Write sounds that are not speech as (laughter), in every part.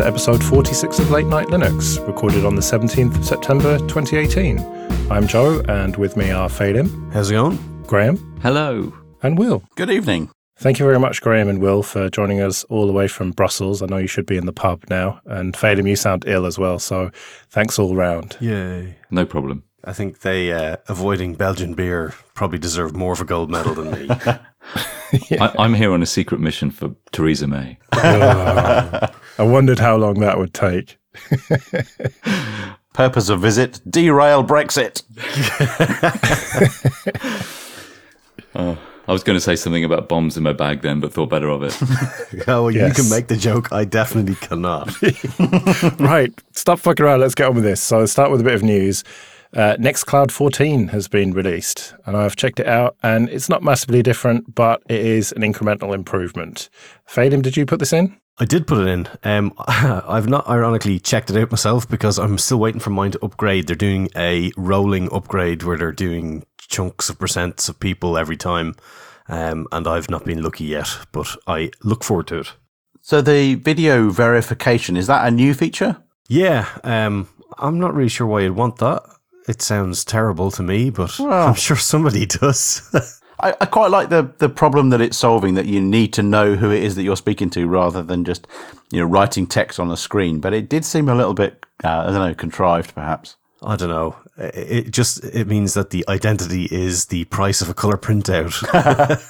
to episode 46 of Late Night Linux, recorded on the 17th of September 2018. I'm Joe, and with me are Phelim. How's it going? Graham. Hello. And Will. Good evening. Thank you very much, Graham and Will, for joining us all the way from Brussels. I know you should be in the pub now. And Phelim, you sound ill as well, so thanks all round. Yay. No problem. I think they, uh, avoiding Belgian beer, probably deserve more of a gold medal than me. (laughs) (laughs) I, I'm here on a secret mission for Theresa May. Oh, I wondered how long that would take. (laughs) Purpose of visit derail Brexit. (laughs) Oh, I was going to say something about bombs in my bag then, but thought better of it. oh, well, Yes. you can make the joke. I definitely cannot. right, stop fucking around. Let's get on with this. So, let's start with a bit of news. Uh, Nextcloud 14 has been released, and I've checked it out, and it's not massively different, but it is an incremental improvement. Phelim, did you put this in? I did put it in. Um, (laughs) I've not ironically checked it out myself because I'm still waiting for mine to upgrade. They're doing a rolling upgrade where they're doing chunks of percents of people every time. Um, and I've not been lucky yet, but I look forward to it. So the video verification is that a new feature? Yeah, um, I'm not really sure why you'd want that. It sounds terrible to me, but Well. I'm sure somebody (laughs) does. I, I quite like the the problem that it's solving. That you need to know who it is that you're speaking to, rather than just you know writing text on a screen. But it did seem a little bit uh, I don't know contrived, perhaps. I don't know. It it just it means that the identity is the price of a color printout.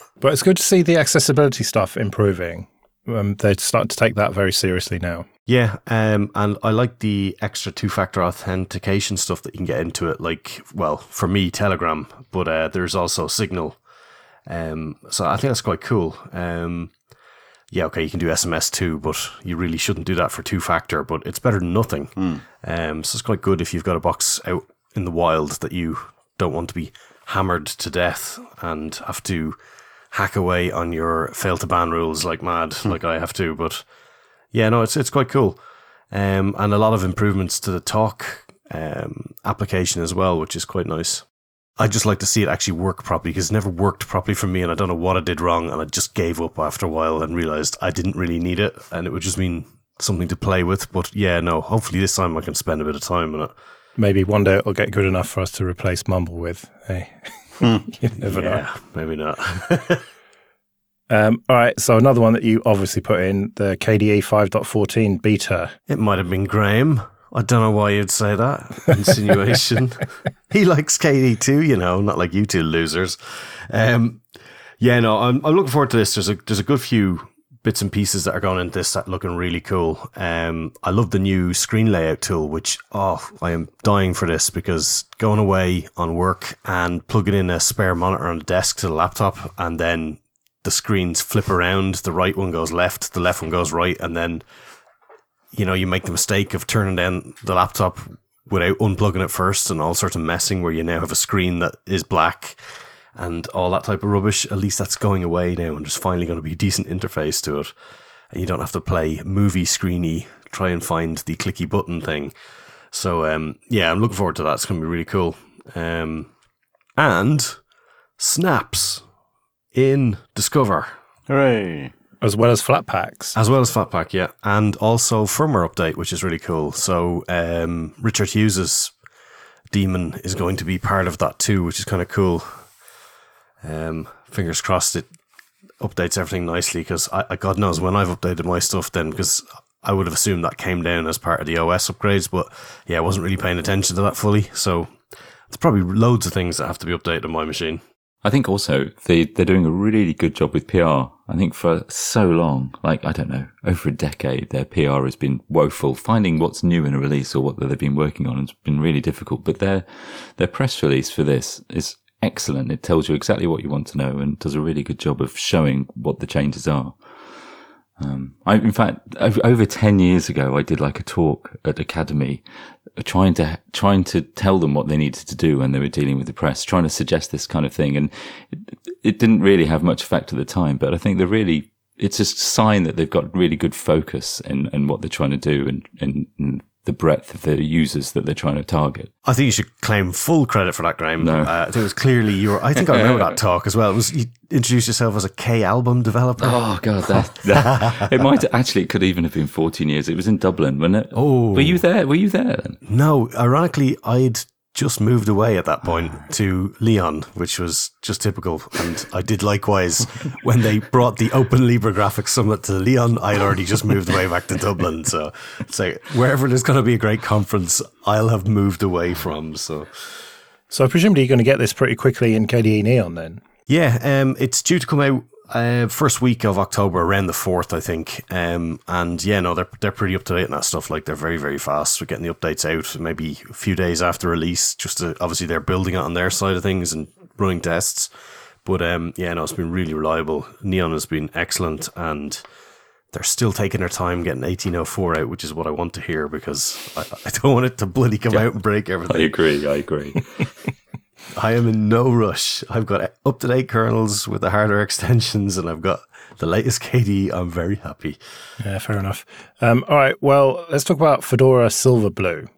(laughs) But it's good to see the accessibility stuff improving. Um, they're starting to take that very seriously now. Yeah, um, and I like the extra two-factor authentication stuff that you can get into it. Like, well, for me, Telegram, but uh, there's also Signal. Um, so I think that's quite cool. Um, yeah, okay, you can do SMS too, but you really shouldn't do that for two-factor. But it's better than nothing. Um, so it's quite good if you've got a box out in the wild that you don't want to be hammered to death and have to hack away on your fail2ban rules like mad, like I have to. But yeah, no, it's it's quite cool, um, and a lot of improvements to the talk um, application as well, which is quite nice. I just like to see it actually work properly because it never worked properly for me, and I don't know what I did wrong, and I just gave up after a while and realized I didn't really need it, and it would just mean something to play with. But yeah, no, hopefully this time I can spend a bit of time on it. Maybe one day it'll get good enough for us to replace Mumble with. Hey, (laughs) you never know. maybe not. (laughs) Um, all right, so another one that you obviously put in the KDE 5.14 beta. It might have been Graham. I don't know why you'd say that. (laughs) Insinuation. he likes KDE too, you know, not like you two losers. Um, yeah, no, I'm, I'm looking forward to this. There's a there's a good few bits and pieces that are going into this that are looking really cool. Um, I love the new screen layout tool, which oh, I am dying for this because going away on work and plugging in a spare monitor on the desk to the laptop, and then the screens flip around. The right one goes left, the left one goes right, and then you know, you make the mistake of turning down the laptop without unplugging it first and all sorts of messing where you now have a screen that is black and all that type of rubbish. At least that's going away now and there's finally going to be a decent interface to it. And you don't have to play movie screeny, try and find the clicky button thing. So, um, yeah, I'm looking forward to that. It's going to be really cool. Um, and snaps in Discover. Hooray! as well as Flatpaks. As well as Flatpak, yeah. And also firmware update, which is really cool. So um, Richard Hughes's Daemon is going to be part of that too, which is kind of cool. Um, fingers crossed it updates everything nicely because I, I, God knows when I've updated my stuff then because I would have assumed that came down as part of the OS upgrades, but yeah, I wasn't really paying attention to that fully. So there's probably loads of things that have to be updated on my machine. I think also they, they're doing a really good job with PR. I think for so long, like, I don't know, over a decade, their PR has been woeful. Finding what's new in a release or what they've been working on has been really difficult. But their, their press release for this is excellent. It tells you exactly what you want to know and does a really good job of showing what the changes are. Um, I, in fact, over, over 10 years ago, I did like a talk at Akademy trying to, trying to tell them what they needed to do when they were dealing with the press, trying to suggest this kind of thing. And it, it didn't really have much effect at the time, but I think they're really, it's a sign that they've got really good focus in, in what they're trying to do and, and, and the breadth of the users that they're trying to target. I think you should claim full credit for that, Graham. No. Uh, I think it was clearly your. I think I remember that (laughs) talk as well. It was you introduced yourself as a K album developer. Oh god, that, that (laughs) it might actually it could even have been 14 years. It was in Dublin, wasn't it? Oh. were you there? Were you there then? No, ironically, I'd just moved away at that point to Leon, which was just typical. And I did likewise (laughs) when they brought the Open Libre Graphics Summit to Leon. I had already just moved away back to Dublin. So, so wherever there's going to be a great conference, I'll have moved away from. So, So presumably you're going to get this pretty quickly in KDE Neon then. yeah, um, it's due to come out uh, first week of October, around the fourth, I think. Um, and yeah, no, they're they're pretty up to date on that stuff. Like they're very very fast. We're getting the updates out maybe a few days after release. Just to, obviously they're building it on their side of things and running tests. But um, yeah, no, it's been really reliable. Neon has been excellent, and they're still taking their time getting 1804 out, which is what I want to hear because I, I don't want it to bloody come out and break everything. I agree. I agree. (laughs) I am in no rush. I've got up to date kernels with the hardware extensions, and I've got the latest KDE. I'm very happy. Yeah, fair enough. Um, all right, well, let's talk about Fedora Silverblue.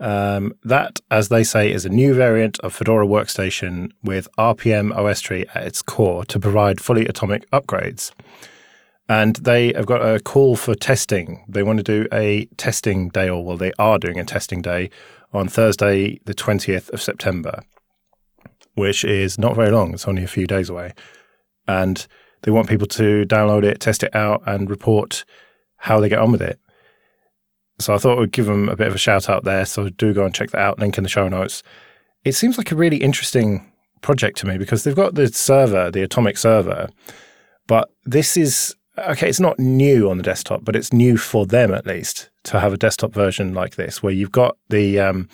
Um, that, as they say, is a new variant of Fedora Workstation with rpm-ostree at its core to provide fully atomic upgrades. And they have got a call for testing. They want to do a testing day, or well, they are doing a testing day on Thursday, the 20th of September, which is not very long. It's only a few days away. And they want people to download it, test it out, and report how they get on with it. So I thought we'd give them a bit of a shout out there. So do go and check that out. Link in the show notes. It seems like a really interesting project to me because they've got the server, the Atomic server, but this is okay. It's not new on the desktop, but it's new for them at least to have a desktop version like this, where you've got the um,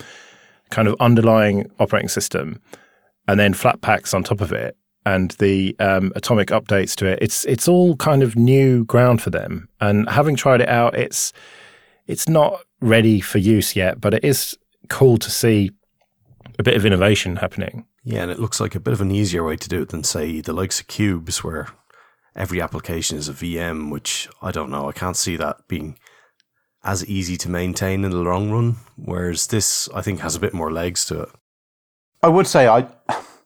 kind of underlying operating system and then Flatpaks on top of it and the um, atomic updates to it. It's it's all kind of new ground for them. And having tried it out, it's it's not ready for use yet, but it is cool to see a bit of innovation happening. Yeah, and it looks like a bit of an easier way to do it than, say, the likes of Qubes, where every application is a VM, which I don't know. I can't see that being as easy to maintain in the long run. Whereas this, I think, has a bit more legs to it. I would say I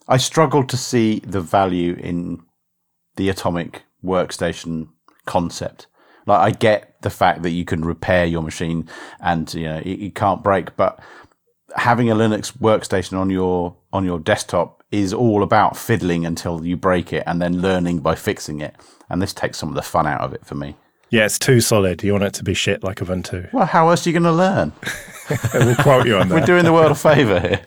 I struggle to see the value in the atomic workstation concept. Like I get the fact that you can repair your machine and you know it, it can't break, but having a Linux workstation on your on your desktop is all about fiddling until you break it and then learning by fixing it. And this takes some of the fun out of it for me. Yeah, it's too solid. You want it to be shit like a Ubuntu. Well, how else are you going to learn? (laughs) we'll quote you on (laughs) that. We're doing the world a favour here.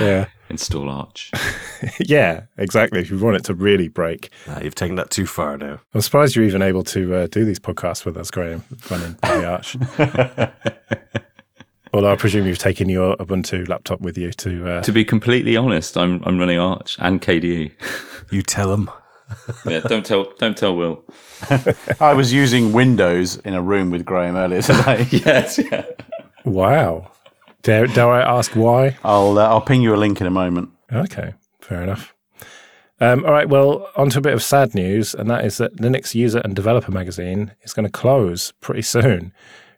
Yeah, (laughs) Install Arch. (laughs) yeah, exactly. If you want it to really break, Uh, you've taken that too far now. I'm surprised you're even able to uh, do these podcasts with us, Graham, running the arch. (laughs) Although I presume you've taken your Ubuntu laptop with you to. Uh, to be completely honest, I'm I'm running Arch and KDE. You tell them. Yeah, don't tell don't tell Will. I was using Windows in a room with Graham earlier today. Yes, yeah. wow. Dare, dare I ask why? I'll uh, I'll ping you a link in a moment. Okay, fair enough. Um, all right, well, on to a bit of sad news, and that is that Linux User and Developer magazine is going to close pretty soon.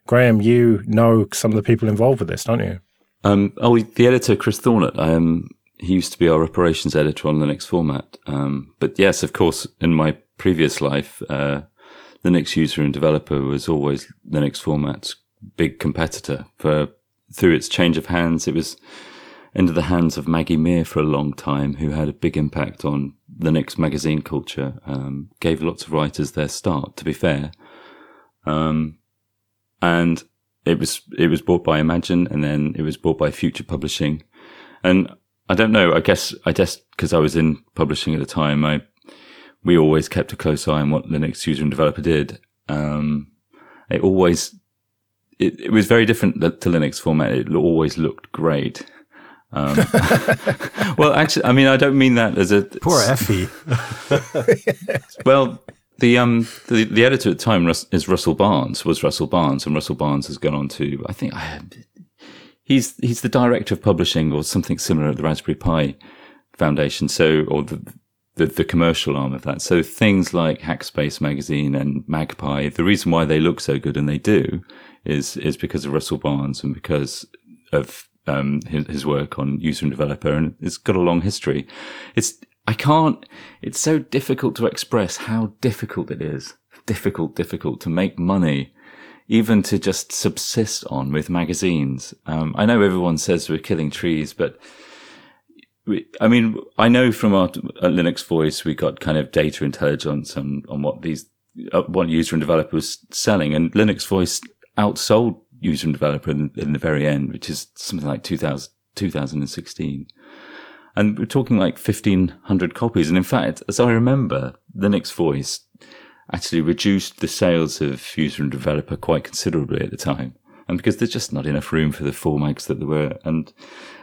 Graham, you know some of the people involved with this, don't you? Um, oh, the editor Chris Thornett. Um, he used to be our operations editor on Linux Format. Um, but yes, of course, in my previous life, uh, Linux user and developer was always Linux Format's big competitor. For through its change of hands, it was into the hands of Maggie Meir for a long time, who had a big impact on the Linux magazine culture. Um, gave lots of writers their start. To be fair, um, and it was it was bought by Imagine, and then it was bought by Future Publishing, and I don't know. I guess I guess because I was in publishing at the time, I we always kept a close eye on what Linux user and developer did. Um, it always it, it was very different to Linux format. It always looked great. Um, (laughs) well, actually, I mean, I don't mean that as a Poor Effie. (laughs) well, the um the, the editor at the time is Russell Barnes was Russell Barnes, and Russell Barnes has gone on to I think I, he's he's the director of publishing or something similar at the Raspberry Pi Foundation. So or the the, the commercial arm of that. So things like Hackspace magazine and MagPi, the reason why they look so good and they do is is because of Russell Barnes and because of um, his, his work on user and developer, and it's got a long history. It's I can't. It's so difficult to express how difficult it is. Difficult, difficult to make money, even to just subsist on with magazines. Um, I know everyone says we're killing trees, but I mean, I know from our Linux Voice, we got kind of data intelligence on, on what these, uh, what user and developer was selling. And Linux Voice outsold user and developer in, in the very end, which is something like 2000, 2016. And we're talking like 1500 copies. And in fact, as I remember, Linux Voice actually reduced the sales of user and developer quite considerably at the time. And because there's just not enough room for the four mags that there were. And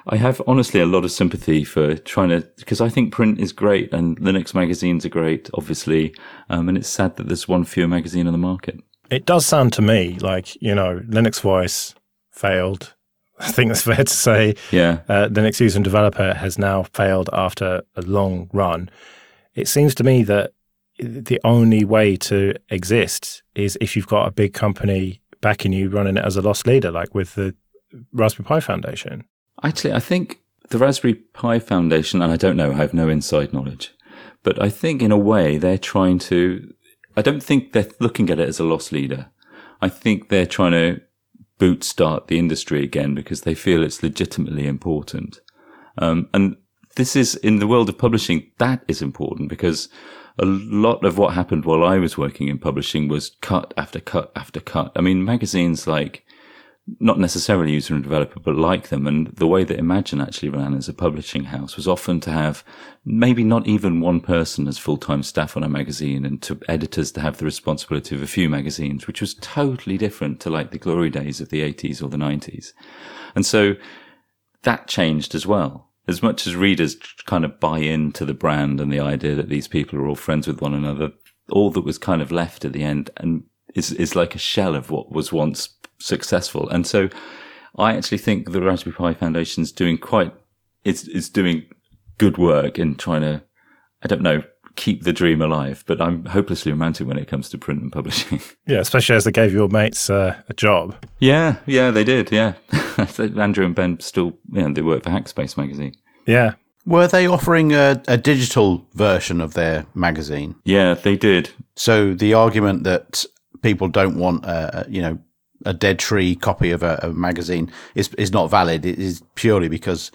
I have honestly a lot of sympathy for trying to, because I think print is great and Linux magazines are great, obviously. Um, and it's sad that there's one fewer magazine on the market. It does sound to me like, you know, Linux Voice failed. (laughs) I think that's fair to say. Yeah. Uh, Linux user and developer has now failed after a long run. It seems to me that the only way to exist is if you've got a big company backing you running it as a loss leader, like with the Raspberry Pi Foundation. Actually, I think the Raspberry Pi Foundation, and I don't know, I have no inside knowledge, but I think in a way they're trying to, I don't think they're looking at it as a loss leader. I think they're trying to bootstart the industry again because they feel it's legitimately important. Um, and this is in the world of publishing, that is important because a lot of what happened while I was working in publishing was cut after cut after cut. I mean, magazines like not necessarily user and developer, but like them. And the way that Imagine actually ran as a publishing house was often to have maybe not even one person as full-time staff on a magazine and to editors to have the responsibility of a few magazines, which was totally different to like the glory days of the 80s or the 90s. And so that changed as well. As much as readers kind of buy into the brand and the idea that these people are all friends with one another, all that was kind of left at the end and is, is like a shell of what was once successful. And so I actually think the Raspberry Pi Foundation is doing quite, it's, it's doing good work in trying to, I don't know, keep the dream alive, but I'm hopelessly romantic when it comes to print and publishing. (laughs) Yeah, especially as they gave your mates uh, a job. Yeah, yeah, they did. Yeah. (laughs) Andrew and Ben still, you know, they work for Hackspace magazine. Yeah. Were they offering a, a digital version of their magazine? Yeah, they did. So the argument that people don't want, uh, you know, a dead tree copy of a, a, magazine is is not valid. It is purely because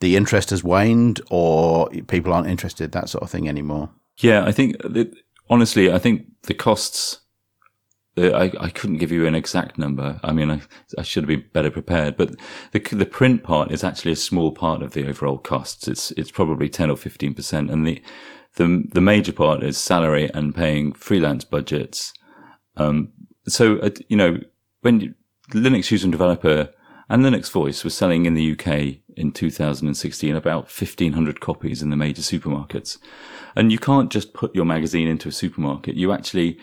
the interest has waned, or people aren't interested, that sort of thing anymore. Yeah, I think that, honestly, I think the costs. I, I couldn't give you an exact number. I mean, I, I should have been better prepared, but the the print part is actually a small part of the overall costs. It's it's probably ten or fifteen percent, and the the the major part is salary and paying freelance budgets. Um, so uh, you know, when Linux user and developer and Linux Voice was selling in the UK in 2016 about 1500 copies in the major supermarkets. And you can't just put your magazine into a supermarket. You actually,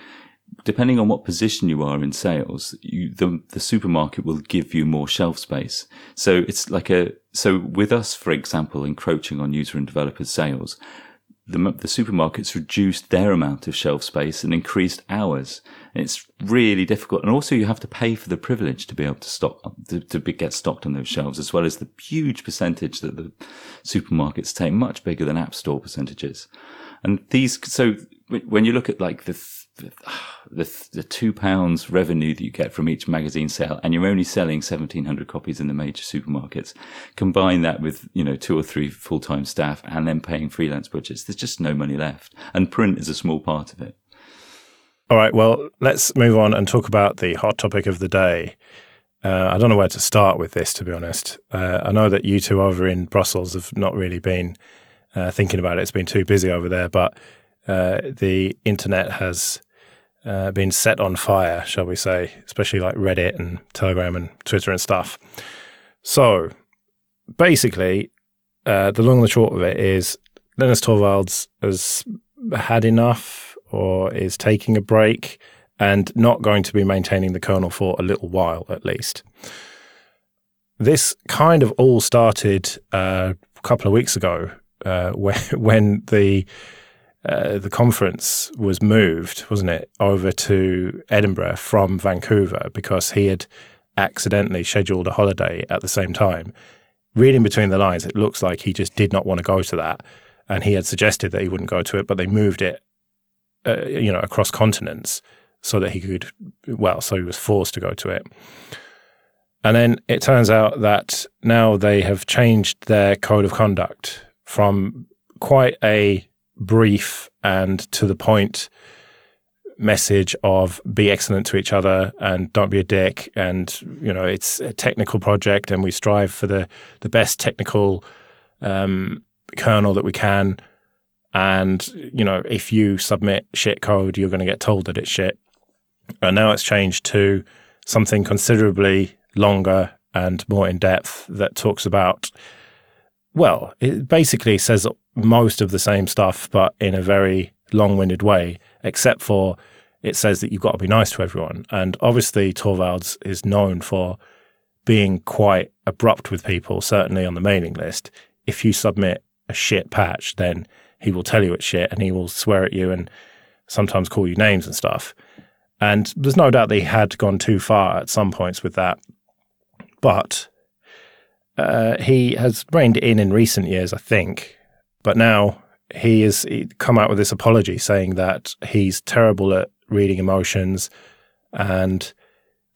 depending on what position you are in sales, you, the, the supermarket will give you more shelf space. So it's like a, so with us, for example, encroaching on user and developer sales, the, the supermarkets reduced their amount of shelf space and increased ours. It's really difficult. And also you have to pay for the privilege to be able to stock, to, to be, get stocked on those shelves, as well as the huge percentage that the supermarkets take, much bigger than app store percentages. And these, so when you look at like the, the, the two pounds revenue that you get from each magazine sale, and you're only selling 1700 copies in the major supermarkets, combine that with, you know, two or three full time staff and then paying freelance budgets, there's just no money left. And print is a small part of it. All right. Well, let's move on and talk about the hot topic of the day. Uh, I don't know where to start with this, to be honest. Uh, I know that you two over in Brussels have not really been uh, thinking about it. It's been too busy over there, but uh, the internet has uh, been set on fire, shall we say, especially like Reddit and Telegram and Twitter and stuff. So basically, uh, the long and the short of it is Linus Torvalds has had enough or is taking a break and not going to be maintaining the kernel for a little while at least. This kind of all started uh, a couple of weeks ago uh, (laughs) when, when the uh, the conference was moved, wasn't it, over to Edinburgh from Vancouver because he had accidentally scheduled a holiday at the same time. Reading between the lines, it looks like he just did not want to go to that, and he had suggested that he wouldn't go to it, but they moved it, uh, you know, across continents so that he could, well, so he was forced to go to it. And then it turns out that now they have changed their code of conduct from quite a brief and to the point message of be excellent to each other and don't be a dick. And you know it's a technical project and we strive for the the best technical um, kernel that we can. And you know if you submit shit code you're going to get told that it's shit. And now it's changed to something considerably longer and more in depth that talks about well it basically says most of the same stuff but in a very long-winded way except for it says that you've got to be nice to everyone. And obviously, Torvalds is known for being quite abrupt with people, certainly on the mailing list. If you submit a shit patch, then he will tell you it's shit and he will swear at you and sometimes call you names and stuff. And there's no doubt he had gone too far at some points with that. But uh, he has reined it in in recent years, I think. But now he has come out with this apology saying that he's terrible at reading emotions and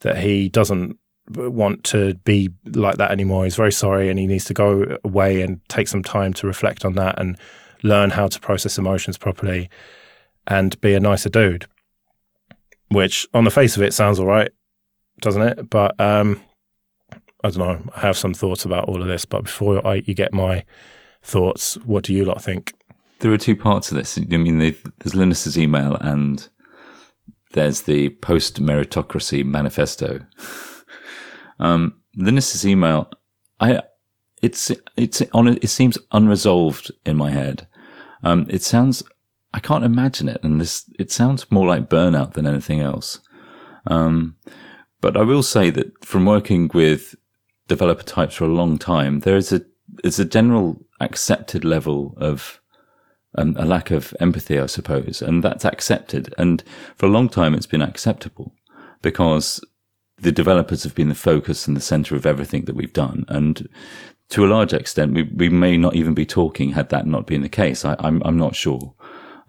that he doesn't want to be like that anymore. He's very sorry and he needs to go away and take some time to reflect on that and learn how to process emotions properly and be a nicer dude. Which, on the face of it, sounds all right, doesn't it? But um, I don't know. I have some thoughts about all of this. But before I, you get my thoughts, what do you lot think? There are two parts of this. I mean, there's Linus's email and there's the post meritocracy manifesto. (laughs) um, Linus's email, I, it's, it's on, it seems unresolved in my head. Um, it sounds, I can't imagine it. And this, it sounds more like burnout than anything else. Um, but I will say that from working with developer types for a long time, there is a, there's a general accepted level of um, a lack of empathy, I suppose, and that's accepted. And for a long time, it's been acceptable because the developers have been the focus and the center of everything that we've done. And to a large extent, we, we may not even be talking had that not been the case. I, am I'm, I'm not sure.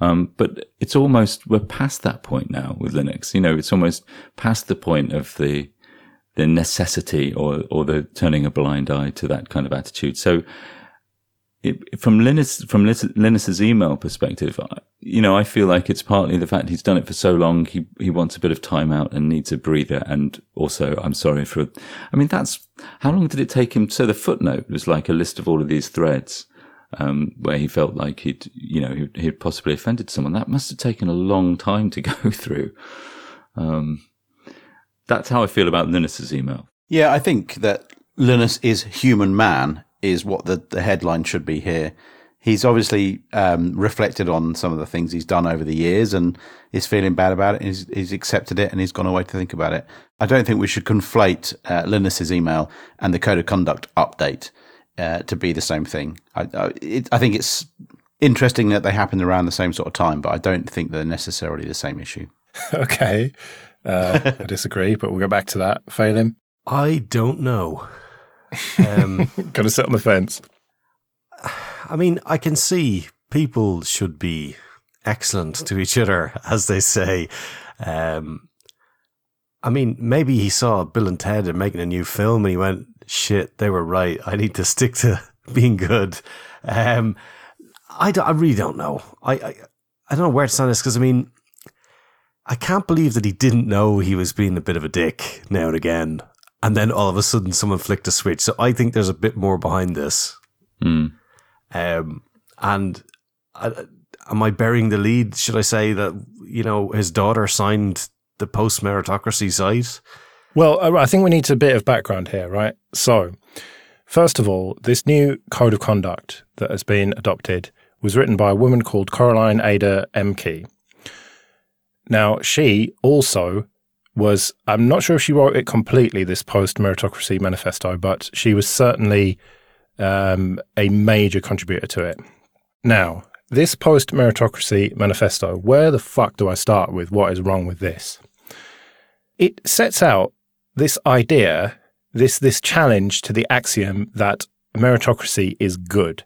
Um, but it's almost, we're past that point now with Linux. You know, it's almost past the point of the, the necessity or, or the turning a blind eye to that kind of attitude. So it, from Linus from Linus's email perspective, you know, I feel like it's partly the fact he's done it for so long. He he wants a bit of time out and needs a breather. And also, I'm sorry for. I mean, that's how long did it take him? So the footnote was like a list of all of these threads. Um, where he felt like he'd, you know, he'd, he'd, possibly offended someone. That must have taken a long time to (laughs) go through. Um, that's how I feel about Linus's email. Yeah, I think that Linus is human man is what the, the headline should be here. He's obviously um, reflected on some of the things he's done over the years and is feeling bad about it. He's, he's, accepted it and he's gone away to think about it. I don't think we should conflate uh, Linus's email and the code of conduct update uh, to be the same thing. I, I, it, I think it's interesting that they happened around the same sort of time, but I don't think they're necessarily the same issue. (laughs) okay. Uh, I disagree, but we'll go back to that. Phelim? I don't know. Um, (laughs) Got to sit on the fence. I mean, I can see people should be excellent to each other, (laughs) as they say. Um, I mean, maybe he saw Bill and Ted and making a new film and he went, shit, they were right. I need to stick to (laughs) being good. Um, I, I really don't know. I, I, I don't know where to stand this because, I mean, I can't believe that he didn't know he was being a bit of a dick now and again and then all of a sudden someone flicked a switch. So I think there's a bit more behind this. Mm. Um, and uh, am I burying the lead? Should I say that you know his daughter signed the post meritocracy site? Well, I think we need a bit of background here, right? So, first of all, this new code of conduct that has been adopted was written by a woman called Coraline Ada Ehmke. Now, she also was I'm not sure if she wrote it completely, this post meritocracy manifesto, but she was certainly um, a major contributor to it. Now, this post meritocracy manifesto, where the fuck do I start with what is wrong with this? It sets out this idea, this this challenge to the axiom that meritocracy is good.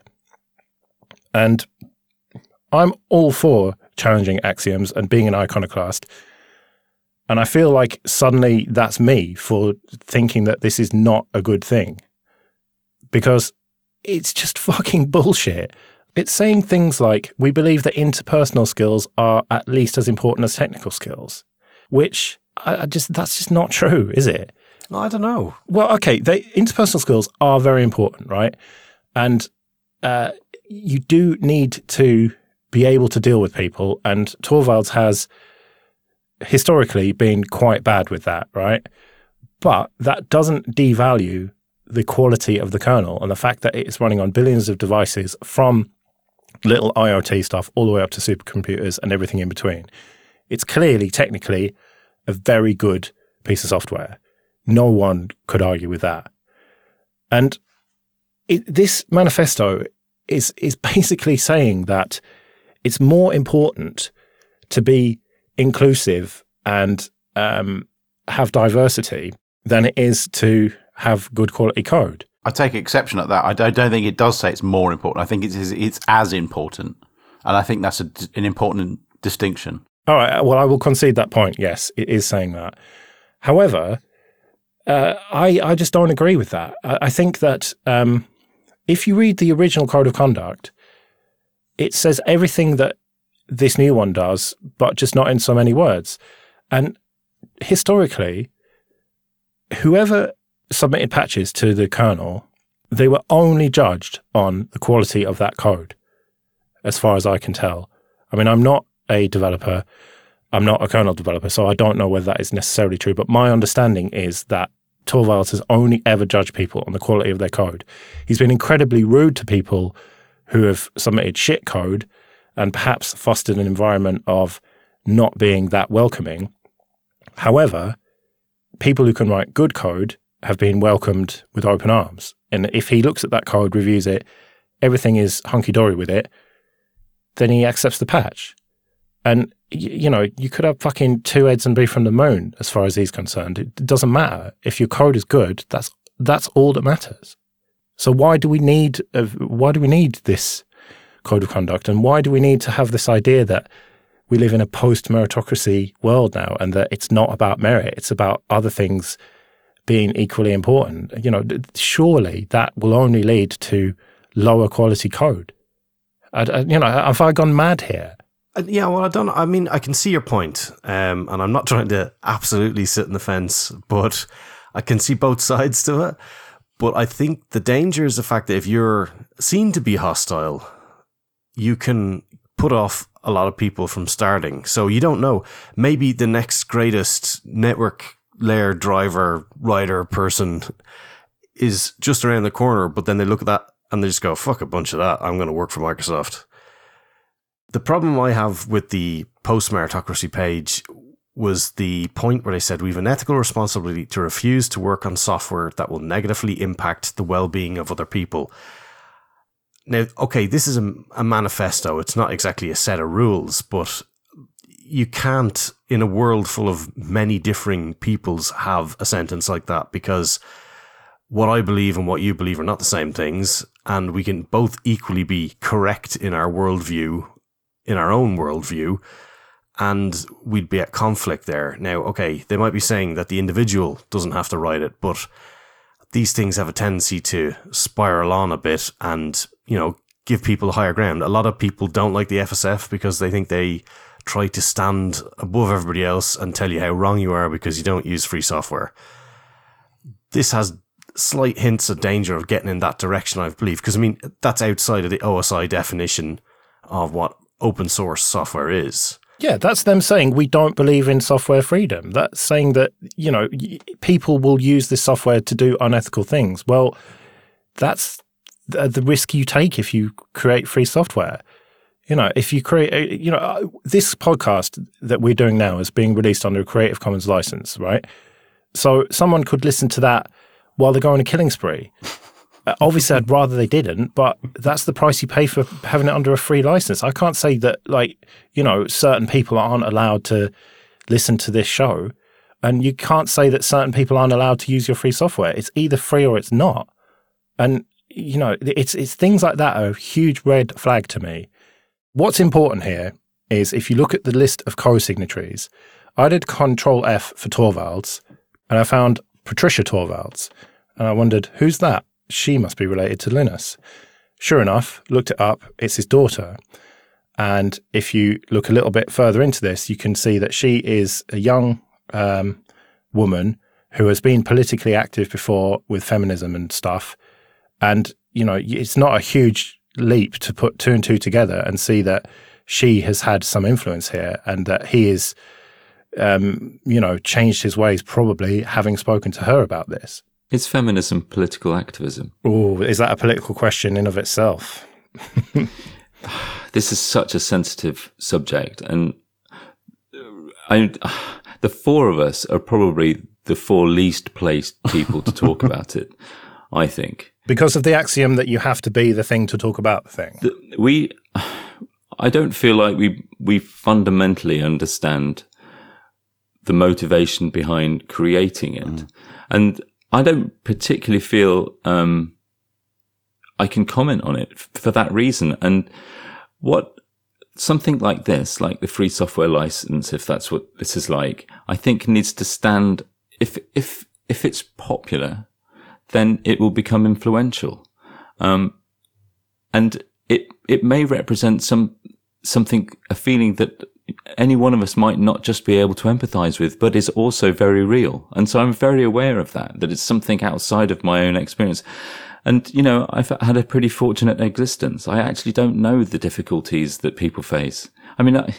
And I'm all for challenging axioms and being an iconoclast. And I feel like suddenly that's me for thinking that this is not a good thing. Because it's just fucking bullshit. It's saying things like, we believe that interpersonal skills are at least as important as technical skills, which I, I just, that's just not true, is it? I don't know. Well, okay, they, interpersonal skills are very important, right? And uh, you do need to be able to deal with people. And Torvalds has historically been quite bad with that, right? But that doesn't devalue the quality of the kernel and the fact that it's running on billions of devices from little IoT stuff all the way up to supercomputers and everything in between. It's clearly, technically, a very good piece of software. No one could argue with that. And it, this manifesto is is (laughs) basically saying that it's more important to be inclusive and um, have diversity than it is to have good quality code. I take exception at that. I don't, think it does say it's more important. I think it's it's as important, and I think that's a, an important distinction. All right. Well, I will concede that point. Yes, it is saying that. However, uh, I I just don't agree with that. I, I think that um, if you read the original code of conduct, it says everything that this new one does, but just not in so many words. And historically, whoever submitted patches to the kernel, they were only judged on the quality of that code, as far as I can tell. I mean, I'm not a developer, I'm not a kernel developer, so I don't know whether that is necessarily true. But my understanding is that Torvalds has only ever judged people on the quality of their code. He's been incredibly rude to people who have submitted shit code and perhaps fostered an environment of not being that welcoming. However, people who can write good code have been welcomed with open arms. And if he looks at that code, reviews it, everything is hunky dory with it, then he accepts the patch. And, you know, you could have fucking two Eds and be from the moon as far as he's concerned. It doesn't matter. If your code is good, that's, that's all that matters. So why do we need, uh, why do we need this code of conduct? And why do we need to have this idea that we live in a post meritocracy world now and that it's not about merit, it's about other things being equally important. You know, surely that will only lead to lower quality code. I, I, you know, have I gone mad here? Uh, yeah, well, I don't. I mean, I can see your point, um, and I'm not trying to absolutely sit in the fence, but I can see both (laughs) sides to it. But I think the danger is the fact that if you're seen to be hostile, you can put off a lot of people from starting. So you don't know. Maybe the next greatest network layer driver, rider person is just around the corner, but then they look at that and they just go, fuck a bunch of that. I'm going to work for Microsoft. The problem I have with the post meritocracy page was the point where they said we have an ethical responsibility to refuse to work on software that will negatively impact the well being of other people. Now, okay, this is a, a manifesto. It's not exactly a set of rules, but you can't, in a world full of many differing peoples, have a sentence like that because what I believe and what you believe are not the same things. And we can both equally be correct in our worldview, in our own worldview, and we'd be at conflict there. Now, okay, they might be saying that the individual doesn't have to write it, but these things have a tendency to spiral on a bit and, you know, give people a higher ground. A lot of people don't like the FSF because they think they try to stand above everybody else and tell you how wrong you are because you don't use free software. This has slight hints of danger of getting in that direction, I believe, because I mean, that's outside of the OSI definition of what open source software is. Yeah, that's them saying we don't believe in software freedom. That's saying that, you know, people will use this software to do unethical things. Well, that's the risk you take if you create free software you know, if you create, you know, uh, this podcast that we're doing now is being released under a Creative Commons license, right? So someone could listen to that while they're going on a killing spree. (laughs) Uh, Obviously, I'd rather they didn't, but that's the price you pay for having it under a free license. I can't say that, like, you know, certain people aren't allowed to listen to this show, and you can't say that certain people aren't allowed to use your free software. It's either free or it's not. And you know, it's it's things like that are a huge red flag to me. What's important here is if you look at the list of co-signatories, I did Control F for Torvalds, and I found Patricia Torvalds, and I wondered who's that. She must be related to Linus. Sure enough, looked it up. It's his daughter. And if you look a little bit further into this, you can see that she is a young um, woman who has been politically active before with feminism and stuff. And, you know, it's not a huge leap to put two and two together and see that she has had some influence here and that he is, um, you know, changed his ways, probably having spoken to her about this. Is feminism political activism? Oh, is that a political question in of itself? (sighs) this is such a sensitive subject, and I, (sighs) the four of us are probably the four least placed people to talk (laughs) about it. I think because of the axiom that you have to be the thing to talk about the thing. The, we, I don't feel like we we fundamentally understand the motivation behind creating it, mm. and I don't particularly feel um, I can comment on it for that reason. And what something like this, like the free software license, if that's what this is like, I think needs to stand. If if if it's popular, then it will become influential, um, and it it may represent some something a feeling that any one of us might not just be able to empathize with, but is also very real. And so I'm very aware of that, that it's something outside of my own experience. And, you know, I've had a pretty fortunate existence. I actually don't know the difficulties that people face. I mean, I,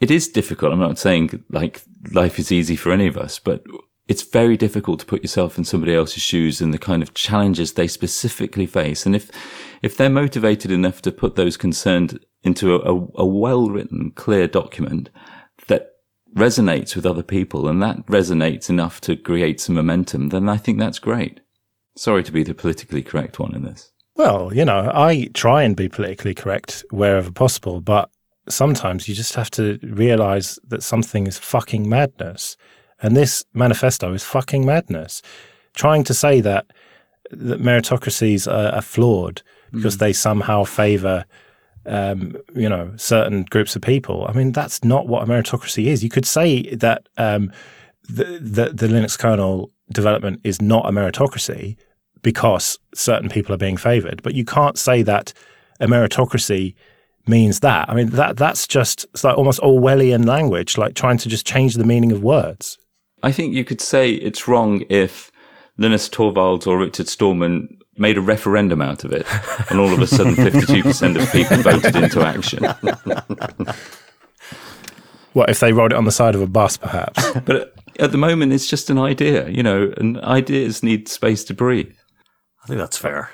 it is difficult. I'm not saying like life is easy for any of us, but it's very difficult to put yourself in somebody else's shoes and the kind of challenges they specifically face. And if, if they're motivated enough to put those concerned into a, a, a well written, clear document that resonates with other people and that resonates enough to create some momentum, then I think that's great. Sorry to be the politically correct one in this. Well, you know, I try and be politically correct wherever possible, but sometimes you just have to realize that something is fucking madness. And this manifesto is fucking madness. Trying to say that, that meritocracies are, are flawed because mm. they somehow favor um, you know, certain groups of people. I mean, that's not what a meritocracy is. You could say that um, the, the, the Linux kernel development is not a meritocracy because certain people are being favored, but you can't say that a meritocracy means that. I mean, that that's just it's like almost Orwellian language, like trying to just change the meaning of words. I think you could say it's wrong if Linus Torvalds or Richard Stallman made a referendum out of it, (laughs) and all of a sudden, 52% of people voted into action. (laughs) What if they wrote it on the side of a bus, perhaps? (laughs) but at the moment, it's just an idea, you know, and ideas need space to breathe. I think that's fair.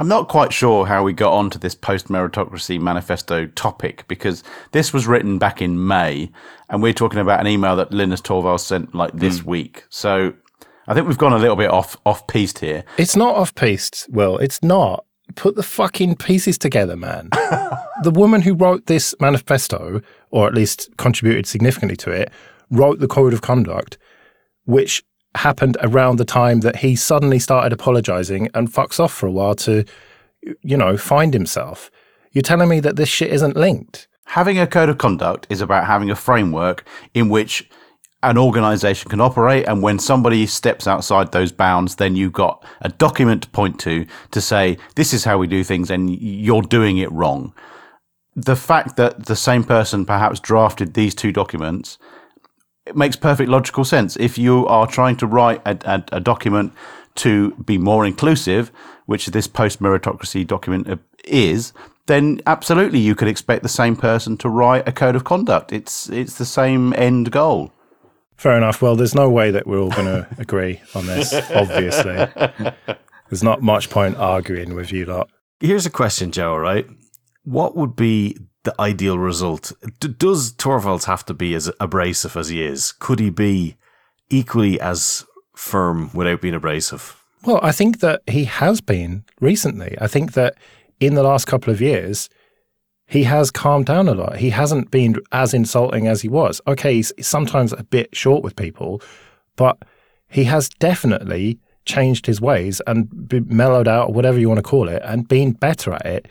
I'm not quite sure how we got onto this post meritocracy manifesto topic because this was written back in May, and we're talking about an email that Linus Torvalds sent like this mm. week. So I think we've gone a little bit off off piste here. It's not off piste, Will. It's not. Put the fucking pieces together, man. (laughs) the woman who wrote this manifesto, or at least contributed significantly to it, wrote the code of conduct, which happened around the time that he suddenly started apologizing and fucks off for a while to, you know, find himself. You're telling me that this shit isn't linked? Having a code of conduct is about having a framework in which an organization can operate. And when somebody steps outside those bounds, then you've got a document to point to to say, this is how we do things and you're doing it wrong. The fact that the same person perhaps drafted these two documents, it makes perfect logical sense. If you are trying to write a, a, a document to be more inclusive, which this post meritocracy document uh, is, then absolutely you could expect the same person to write a code of conduct. It's it's the same end goal. Fair enough. Well, there's no way that we're all going (laughs) to agree on this, obviously. There's not much point arguing with you lot. Here's a question, Joe, right? What would be the ideal result? D- does Torvalds have to be as abrasive as he is? Could he be equally as firm without being abrasive? Well, I think that he has been recently. I think that in the last couple of years, he has calmed down a lot. He hasn't been as insulting as he was. Okay, he's sometimes a bit short with people, but he has definitely changed his ways and mellowed out, whatever you want to call it, and been better at it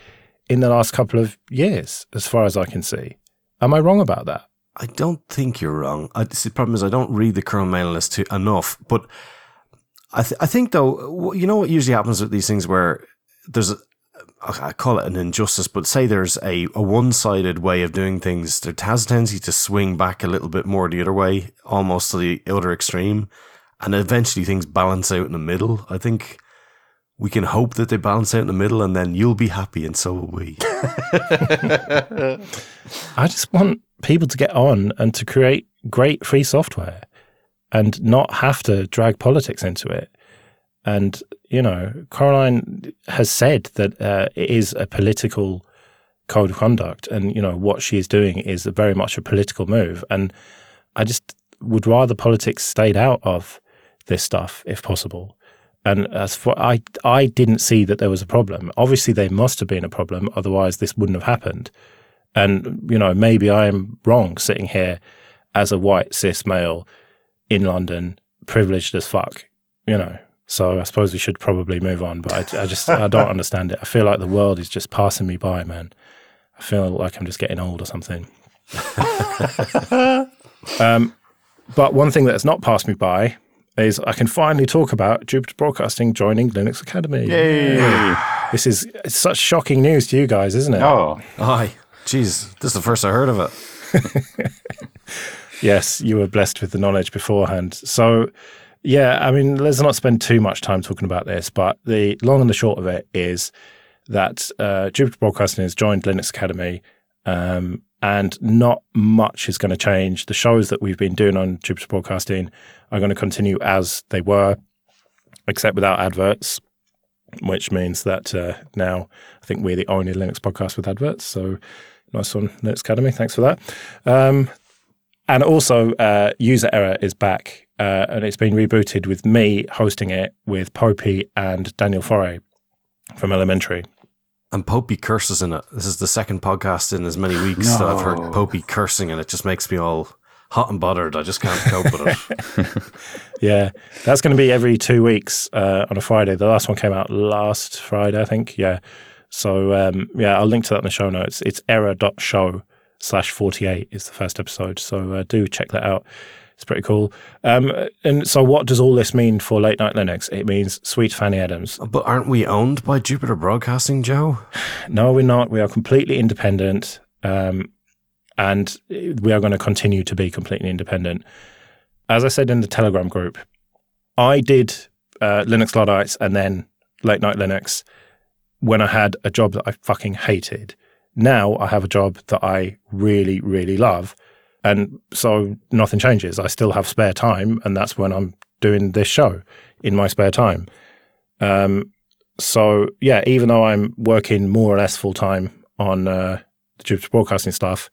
in the last couple of years, as far as I can see. Am I wrong about that? I don't think you're wrong. I, the problem is I don't read the current mailing list enough. But I, th- I think though, you know what usually happens with these things where there's a, I call it an injustice, but say there's a, a one sided way of doing things, there has a tendency to swing back a little bit more the other way, almost to the other extreme. And eventually things balance out in the middle. I think we can hope that they balance out in the middle and then you'll be happy and so will we. (laughs) I just want people to get on and to create great free software and not have to drag politics into it. And, you know, Coraline has said that uh, it is a political code of conduct. And, you know, what she is doing is very much a political move. And I just would rather politics stayed out of this stuff if possible. And as for I, I didn't see that there was a problem. Obviously, there must have been a problem, otherwise this wouldn't have happened. And you know, maybe I am wrong sitting here as a white cis male in London, privileged as fuck. You know, so I suppose we should probably move on. But I, I just I don't (laughs) understand it. I feel like the world is just passing me by, man. I feel like I'm just getting old or something. (laughs) (laughs) um, but one thing that has not passed me by is I can finally talk about Jupiter Broadcasting joining Linux Academy. Yay! (sighs) This is such shocking news to you guys, isn't it? Oh, Aye. Jeez, this is the first I heard of it. (laughs) Yes, you were blessed with the knowledge beforehand. So, yeah, I mean, let's not spend too much time talking about this, but the long and the short of it is that uh, Jupiter Broadcasting has joined Linux Academy, um, and not much is going to change. The shows that we've been doing on Jupiter Broadcasting are going to continue as they were, except without adverts, which means that uh, now I think we're the only Linux podcast with adverts. So, nice one, Linux Academy. Thanks for that. Um, and also, uh, user error is back, uh, and it's been rebooted with me hosting it with Popey and Daniel Foré from Elementary. And Popey curses in it. This is the second podcast in as many weeks that I've heard Popey cursing, and it just makes me all hot and bothered. I just can't cope with it. (laughs) Yeah, that's going to be every two weeks uh, on a Friday. The last one came out last Friday, I think. Yeah. So, um, yeah, I'll link to that in the show notes. It's error.show slash 48 is the first episode. So uh, do check that out. It's pretty cool. Um, and so, what does all this mean for Late Night Linux? It means Sweet Fanny Adams. But aren't we owned by Jupiter Broadcasting, Joe? No, we're not. We are completely independent. Um, and we are going to continue to be completely independent. As I said in the Telegram group, I did uh, Linux Luddites and then Late Night Linux when I had a job that I fucking hated. Now I have a job that I really, really love. And so nothing changes. I still have spare time, and that's when I'm doing this show in my spare time. Um, so yeah, even though I'm working more or less full time on uh, the Jupiter Broadcasting stuff,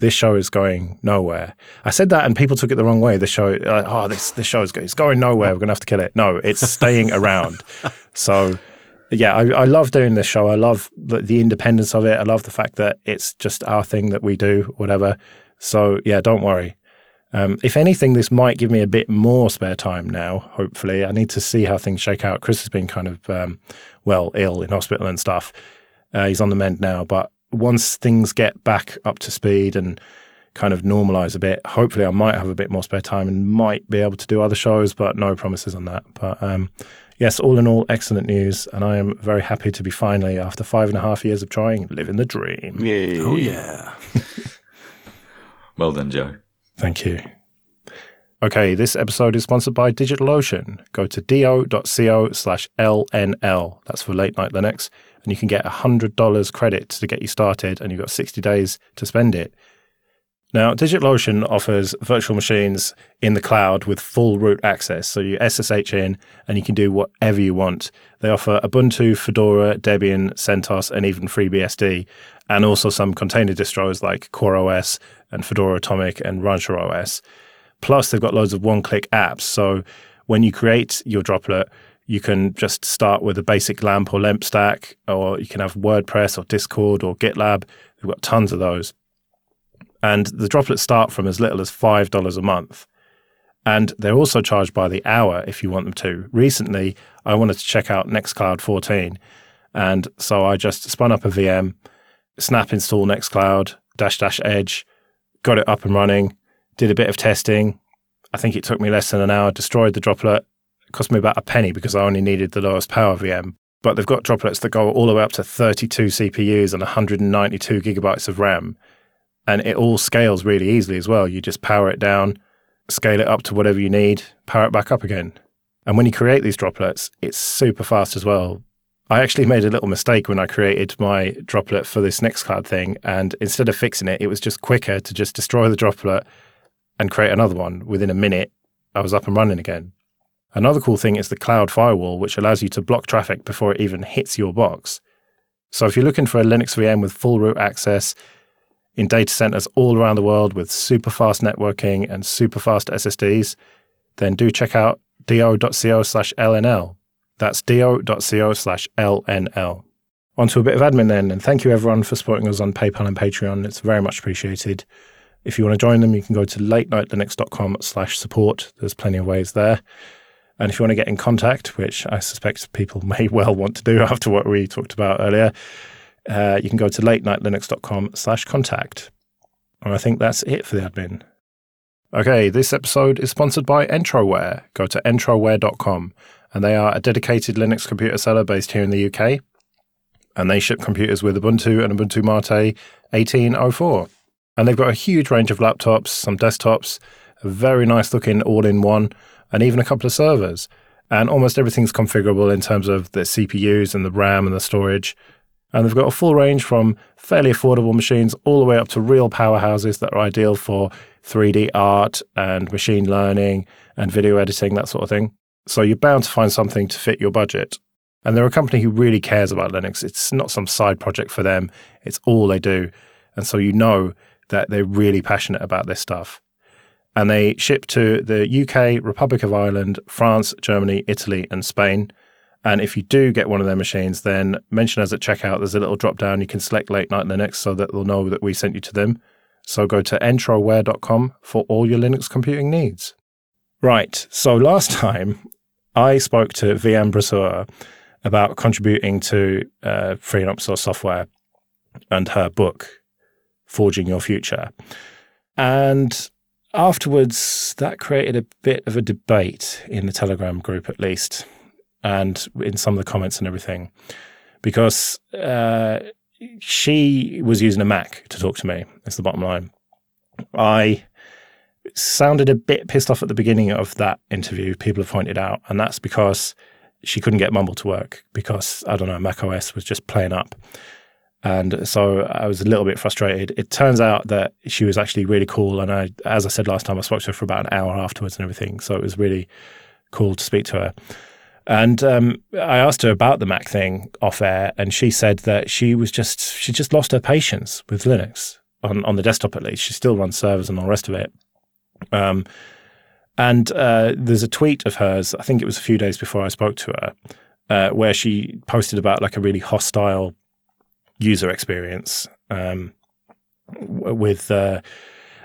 this show is going nowhere. I said that, and people took it the wrong way. The show, like, oh, this this show is go- it's going nowhere. We're gonna have to kill it. No, it's staying around. (laughs) So yeah, I, I love doing this show. I love the, the independence of it. I love the fact that it's just our thing that we do, whatever. So yeah, don't worry. Um, if anything, this might give me a bit more spare time now. Hopefully, I need to see how things shake out. Chris has been kind of um, well ill in hospital and stuff. Uh, he's on the mend now, but once things get back up to speed and kind of normalize a bit, hopefully, I might have a bit more spare time and might be able to do other shows. But no promises on that. But um, yes, all in all, excellent news, and I am very happy to be finally, after five and a half years of trying, living the dream. Yay. Oh, yeah. (laughs) Well done, Joe. Thank you. Okay, this episode is sponsored by DigitalOcean. Go to do.co slash LNL. That's for late night Linux. And you can get $100 credit to get you started, and you've got 60 days to spend it. Now, DigitalOcean offers virtual machines in the cloud with full root access. So you SSH in and you can do whatever you want. They offer Ubuntu, Fedora, Debian, CentOS, and even FreeBSD, and also some container distros like CoreOS and Fedora Atomic and Rancher OS. Plus, they've got loads of one click apps. So when you create your droplet, You can just start with a basic LAMP or LEMP stack, or you can have WordPress or Discourse or GitLab. We've got tons of those. And the droplets start from as little as $5 a month. And they're also charged by the hour if you want them to. Recently, I wanted to check out Nextcloud 14. And so I just spun up a VM, snap install Nextcloud, dash dash edge, got it up and running, did a bit of testing. I think it took me less than an hour, destroyed the droplet. It cost me about a penny because I only needed the lowest power VM. But they've got droplets that go all the way up to 32 CPUs and 192 gigabytes of RAM. And it all scales really easily as well. You just power it down, scale it up to whatever you need, power it back up again. And when you create these droplets, it's super fast as well. I actually made a little mistake when I created my droplet for this Nextcloud thing. And instead of fixing it, it was just quicker to just destroy the droplet and create another one. Within a minute, I was up and running again. Another cool thing is the cloud firewall, which allows you to block traffic before it even hits your box. So if you're looking for a Linux VM with full root access, in data centers all around the world with super fast networking and super fast SSDs, then do check out do.co slash LNL. That's do.co slash LNL. On to a bit of admin then, and thank you everyone for supporting us on PayPal and Patreon. It's very much appreciated. If you want to join them, you can go to latenightlinux.com slash support. There's plenty of ways there. And if you want to get in contact, which I suspect people (laughs) may well want to do after what we talked about earlier, uh, you can go to latenightlinux.com slash contact. And I think that's it for the admin. Okay, this episode is sponsored by Entroware. Go to entroware.com, and they are a dedicated Linux computer seller based here in the UK. And they ship computers with Ubuntu and Ubuntu Mate 1804. And they've got a huge range of laptops, some desktops, a very nice looking all in one, and even a couple of servers. And almost everything's configurable in terms of the CPUs and the RAM and the storage. And they've got a full range from fairly affordable machines all the way up to real powerhouses that are ideal for 3D art and machine learning and video editing, that sort of thing. So you're bound to find something to fit your budget. And they're a company who really cares about Linux. It's not some side project for them, it's all they do. And so you know that they're really passionate about this stuff. And they ship to the UK, Republic of Ireland, France, Germany, Italy, and Spain. And if you do get one of their machines, then mention us at checkout. There's a little drop down. You can select Late Night Linux so that they'll know that we sent you to them. So go to entroware.com for all your Linux computing needs. Right. So last time I spoke to VM Brasseur about contributing to uh, free and open source software and her book, Forging Your Future. And afterwards, that created a bit of a debate in the Telegram group, at least and in some of the comments and everything, because uh, she was using a Mac to talk to me. That's the bottom line. I sounded a bit pissed off at the beginning of that interview. People have pointed out, and that's because she couldn't get Mumble to work because I don't know Mac OS was just playing up. And so I was a little bit frustrated. It turns out that she was actually really cool. And I, as I said last time, I spoke to her for about an hour afterwards and everything. So it was really cool to speak to her. And um, I asked her about the Mac thing off air, and she said that she was just she just lost her patience with Linux on on the desktop at least. She still runs servers and all the rest of it. Um, and uh, there's a tweet of hers. I think it was a few days before I spoke to her, uh, where she posted about like a really hostile user experience um, with. Uh,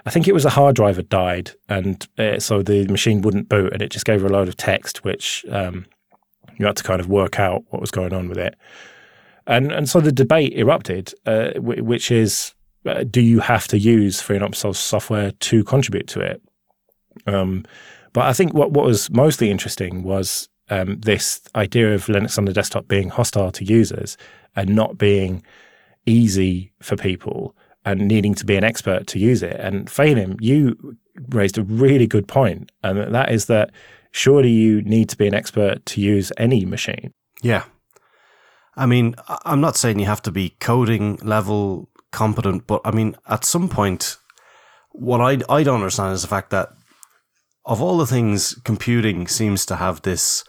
I think it was a hard drive had died, and uh, so the machine wouldn't boot, and it just gave her a load of text, which um, you had to kind of work out what was going on with it. And and so the debate erupted, uh, w- which is uh, do you have to use free and open source software to contribute to it? Um, but I think what, what was mostly interesting was um, this idea of Linux on the desktop being hostile to users and not being easy for people and needing to be an expert to use it. And Félim, you raised a really good point, and that is that surely you need to be an expert to use any machine. Yeah. I mean, I'm not saying you have to be coding level competent, but I mean, at some point, what I, I don't understand is the fact that of all the things, computing seems to have this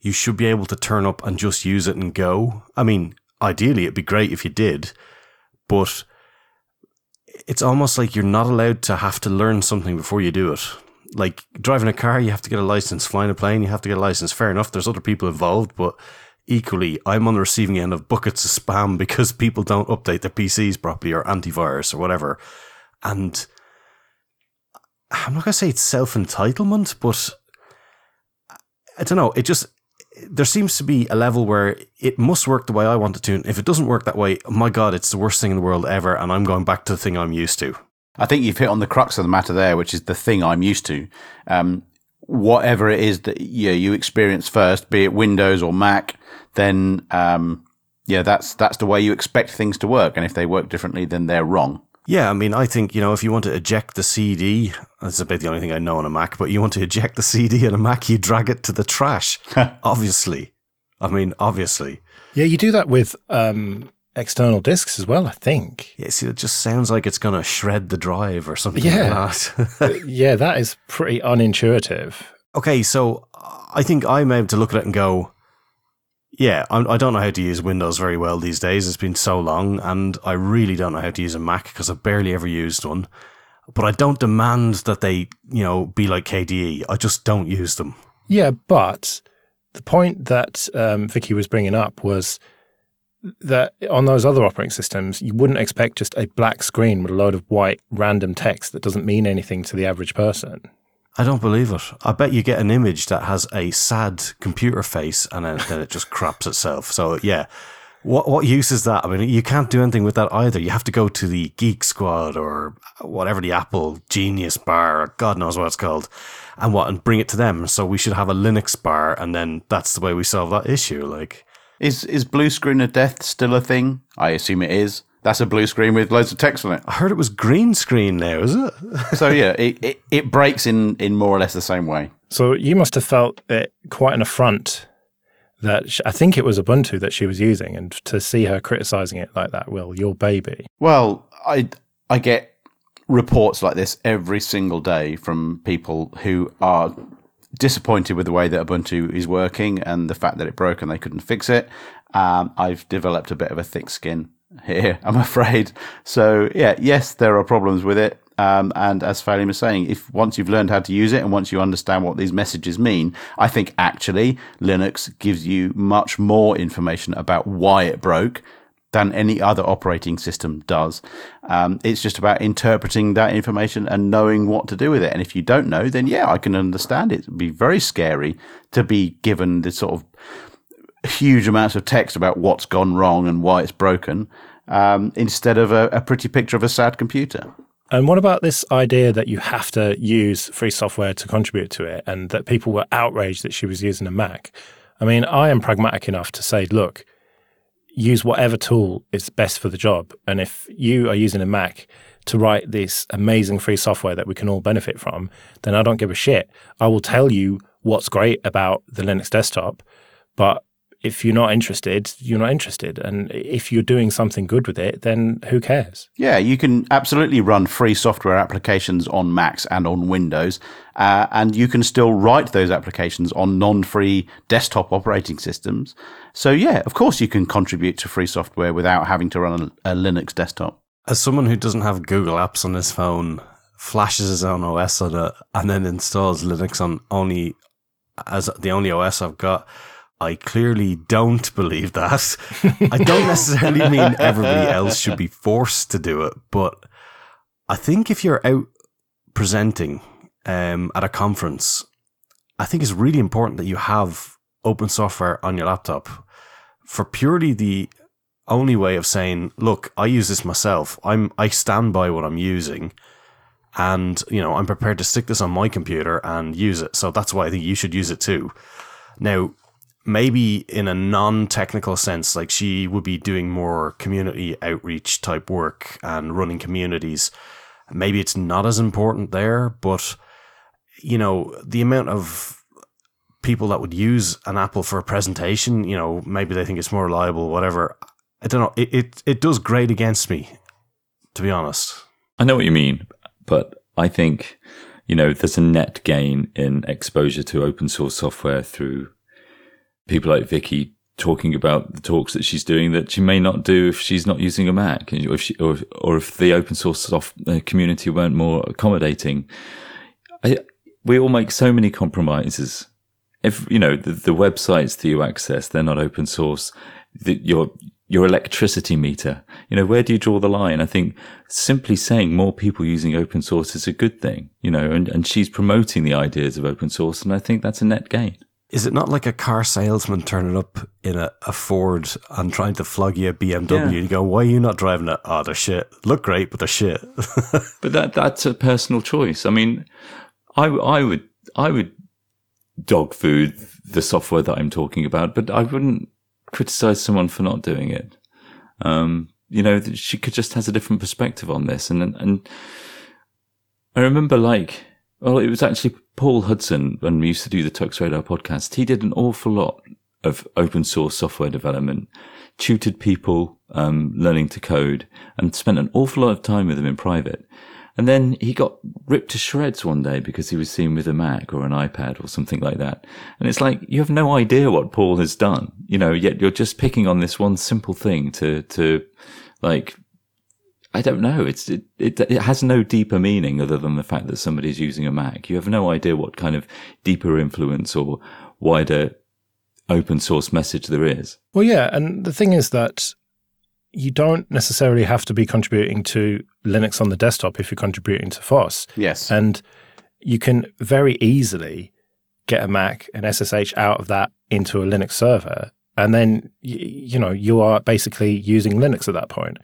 you should be able to turn up and just use it and go. I mean, ideally, it'd be great if you did, but it's almost like you're not allowed to have to learn something before you do it. Like driving a car, you have to get a license. Flying a plane, you have to get a license. Fair enough. There's other people involved, but equally, I'm on the receiving end of buckets of spam (laughs) because people don't update their PCs properly or antivirus or whatever. And I'm not going to say it's self entitlement, but I don't know. It just, there seems to be a level where it must work the way I want it to. And if it doesn't work that way, my God, it's the worst thing in the world ever. And I'm going back to the thing I'm used to. I think you've hit on the crux of the matter there, which is the thing I'm used to. Um, whatever it is that you, know, you experience first, be it Windows or Mac, then um, yeah, that's that's the way you expect things to work. And if they work differently, then they're wrong. Yeah, I mean, I think, you know, if you want to eject the CD, that's about the only thing I know on a Mac, but you want to eject the CD on a Mac, you drag it to the trash. (laughs) obviously. I mean, obviously. Yeah, you do that with um, external discs as well, I think. Yeah, see, it just sounds like it's going to shred the drive or something Yeah. like that. (laughs) yeah, that is pretty unintuitive. okay, so I think I'm able to look at it and go, yeah, I'm, I don't know how to use Windows very well these days. It's been so long, and I really don't know how to use a Mac because I've barely ever used one. But I don't demand that they, you know, be like KDE. I just don't use them. Yeah, but the point that um, Vicky was bringing up was that on those other operating systems, you wouldn't expect just a black screen with a load of white random text that doesn't mean anything to the average person. I don't believe it. I bet you get an image that has a sad computer face and then, then it just (laughs) craps itself. So yeah, what what use is that? I mean, you can't do anything with that either. You have to go to the Geek Squad or whatever the Apple Genius Bar, or God knows what it's called, and what and bring it to them. So we should have a Linux bar, and then that's the way we solve that issue. Like, Is is blue screen of death still a thing? I assume it is. That's a blue screen with loads of text on it. I heard it was green screen now, is it? (laughs) So yeah, it, it, it breaks in, in more or less the same way. So you must have felt it quite an affront that sh I think it was Ubuntu that she was using, and to see her criticizing it like that, well, your baby. Well, I I get reports like this every single day from people who are disappointed with the way that Ubuntu is working and the fact that it broke and they couldn't fix it. Um, I've developed a bit of a thick skin here, (laughs) I'm afraid. So yeah, yes, there are problems with it. Um, and as Félim was saying, if once you've learned how to use it and once you understand what these messages mean, I think actually Linux gives you much more information about why it broke than any other operating system does. Um, it's just about interpreting that information and knowing what to do with it. And if you don't know, then yeah, I can understand it. It'd be very scary to be given this sort of huge amounts of text about what's gone wrong and why it's broken um, instead of a, a pretty picture of a sad computer. And what about this idea that you have to use free software to contribute to it and that people were outraged that she was using a Mac? I mean, I am pragmatic enough to say, look, use whatever tool is best for the job. And if you are using a Mac to write this amazing free software that we can all benefit from, then I don't give a shit. I will tell you what's great about the Linux desktop, but if you're not interested, you're not interested. And if you're doing something good with it, then who cares? Yeah, you can absolutely run free software applications on Macs and on Windows, uh, and you can still write those applications on non-free desktop operating systems. So yeah, of course you can contribute to free software without having to run a, a Linux desktop. As someone who doesn't have Google Apps on his phone, flashes his own OS on it, and then installs Linux on only as the only OS I've got. I clearly don't believe that. I don't necessarily mean everybody else should be forced to do it, but I think if you're out presenting um, at a conference, I think it's really important that you have open software on your laptop for purely the only way of saying, look, I use this myself. I'm I stand by what I'm using. And, you know, I'm prepared to stick this on my computer and use it. So that's why I think you should use it too. Now, maybe in a non-technical sense like she would be doing more community outreach type work and running communities. Maybe it's not as important there but you know the amount of people that would use an apple for a presentation you know maybe they think it's more reliable whatever. I don't know. It it, it does grade against me to be honest. I know what you mean, but I think, you know, there's a net gain in exposure to open source software through people like Vicky talking about the talks that she's doing that she may not do if she's not using a Mac, or if, she, or, or if the open source soft, uh, community weren't more accommodating. I, we all make so many compromises. If you know the, the websites that you access, they're not open source. The, your your electricity meter, you know, where do you draw the line? I think simply saying more people using open source is a good thing, you know, and, and she's promoting the ideas of open source, and I think that's a net gain. Is it not like a car salesman turning up in a, a Ford and trying to flog you a BMW? Yeah. You go, why are you not driving it? Oh, they're shit. Look great, but they're shit. (laughs) But that that's a personal choice. I mean, I I would I would dog food the software that I'm talking about, but I wouldn't criticize someone for not doing it. Um, you know, she could just has a different perspective on this, and and I remember like, well, it was actually Paul Hudson when we used to do the Tux Radar podcast. He did an awful lot of open source software development, tutored people um, learning to code, and spent an awful lot of time with them in private. And then he got ripped to shreds one day because he was seen with a Mac or an iPad or something like that. And it's like, you have no idea what Paul has done, you know, yet you're just picking on this one simple thing to, to like, I don't know. It's, it, it, it has no deeper meaning other than the fact that somebody's using a Mac. You have no idea what kind of deeper influence or wider open source message there is. Well, yeah, and the thing is that you don't necessarily have to be contributing to Linux on the desktop if you're contributing to FOSS. Yes. And you can very easily get a Mac and SSH out of that into a Linux server. And then, y- you know, you are basically using Linux at that point.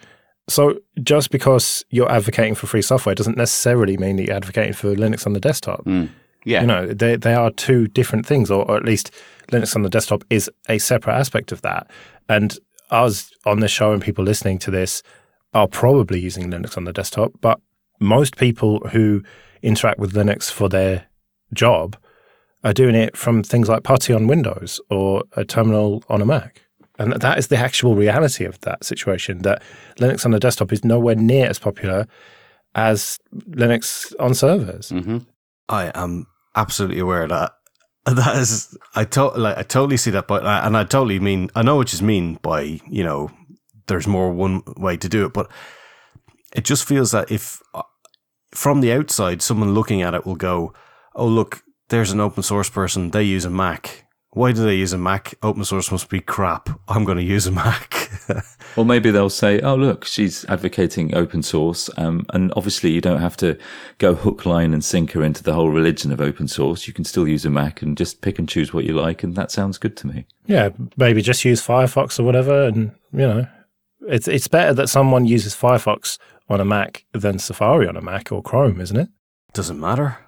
So just because you're advocating for free software doesn't necessarily mean that you're advocating for Linux on the desktop. Mm. yeah. You know, they, they are two different things, or, or at least Linux on the desktop is a separate aspect of that. And us on the show and people listening to this are probably using Linux on the desktop, but most people who interact with Linux for their job are doing it from things like Putty on Windows or a terminal on a Mac. And that is the actual reality of that situation that Linux on the desktop is nowhere near as popular as Linux on servers. I am absolutely aware of that. (laughs) That is, I to, like, I totally see that, but and I totally mean, I know what you mean by you know, there's more one way to do it, but it just feels that if uh, from the outside, someone looking at it will go, "Oh, look, there's an open source person. They use a Mac. Why do they use a Mac? Open source must be crap. I'm going to use a Mac." (laughs) Or maybe they'll say, "Oh, look, she's advocating open source, um, and obviously you don't have to go hook, line, and sinker into the whole religion of open source. You can still use a Mac and just pick and choose what you like, and that sounds good to me." Yeah, maybe just use Firefox or whatever, and you know, it's it's better that someone uses Firefox on a Mac than Safari on a Mac or Chrome, isn't it? Doesn't matter.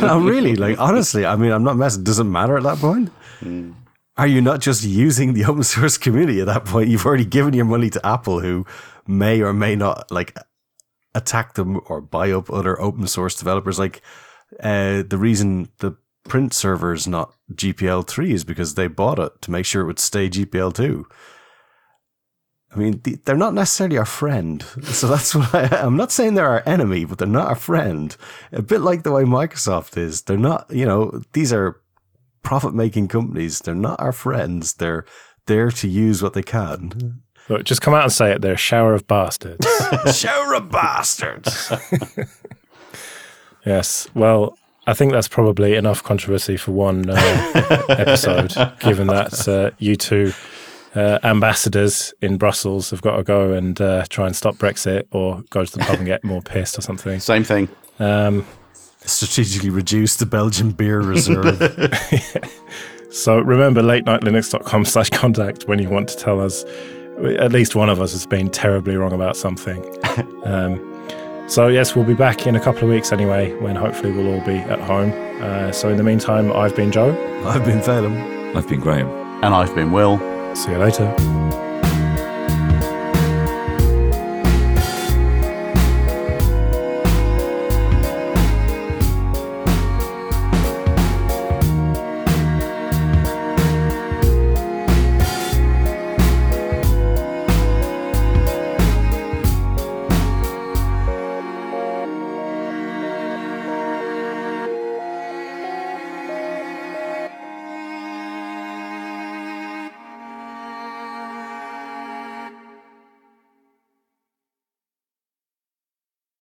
No, (laughs) really, like honestly, I mean, I'm not messing. Does it matter at that point? Are you not just using the open source community at that point? You've already given your money to Apple, who may or may not like attack them or buy up other open source developers. Like uh, the reason the print server is not GPL three is because they bought it to make sure it would stay GPL two. I mean, they're not necessarily our friend. So that's what I, I'm not saying they're our enemy, but they're not our friend. A bit like the way Microsoft is. They're not, you know, these are profit making companies. They're not our friends. They're there to use what they can. Look, just come out and say it. They're a shower of bastards. (laughs) Shower of bastards. (laughs) yes. Well, I think that's probably enough controversy for one uh, episode, given that uh, you two uh, ambassadors in Brussels have got to go and uh, try and stop Brexit or go to the pub and get more pissed or something. Same thing. Um, Strategically reduce the Belgian beer reserve. (laughs) (laughs) So remember latenightlinux.com slash contact when you want to tell us at least one of us has been terribly wrong about something. (laughs) um, so yes, we'll be back in a couple of weeks anyway, when hopefully we'll all be at home. Uh, so in the meantime, I've been Joe. I've been Félim. I've been Graham. And I've been Will. See you later.